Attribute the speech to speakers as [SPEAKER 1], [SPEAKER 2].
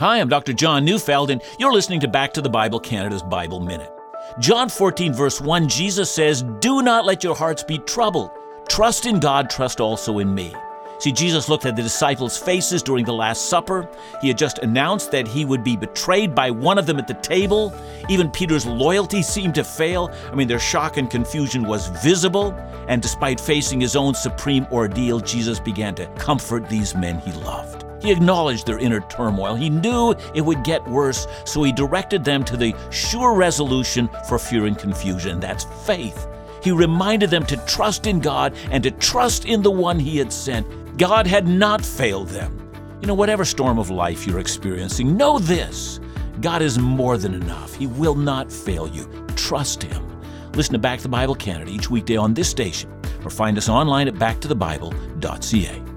[SPEAKER 1] Hi, I'm Dr. John Neufeld, and you're listening to Back to the Bible Canada's Bible Minute. John 14, verse 1, Jesus says, Do not let your hearts be troubled. Trust in God, trust also in me. See, Jesus looked at the disciples' faces during the Last Supper. He had just announced that he would be betrayed by one of them at the table. Even Peter's loyalty seemed to fail. I mean, their shock and confusion was visible. And despite facing his own supreme ordeal, Jesus began to comfort these men he loved. He acknowledged their inner turmoil. He knew it would get worse, so he directed them to the sure resolution for fear and confusion. That's faith. He reminded them to trust in God and to trust in the one he had sent. God had not failed them. You know, whatever storm of life you're experiencing, know this God is more than enough. He will not fail you. Trust Him. Listen to Back to the Bible Canada each weekday on this station or find us online at backtothebible.ca.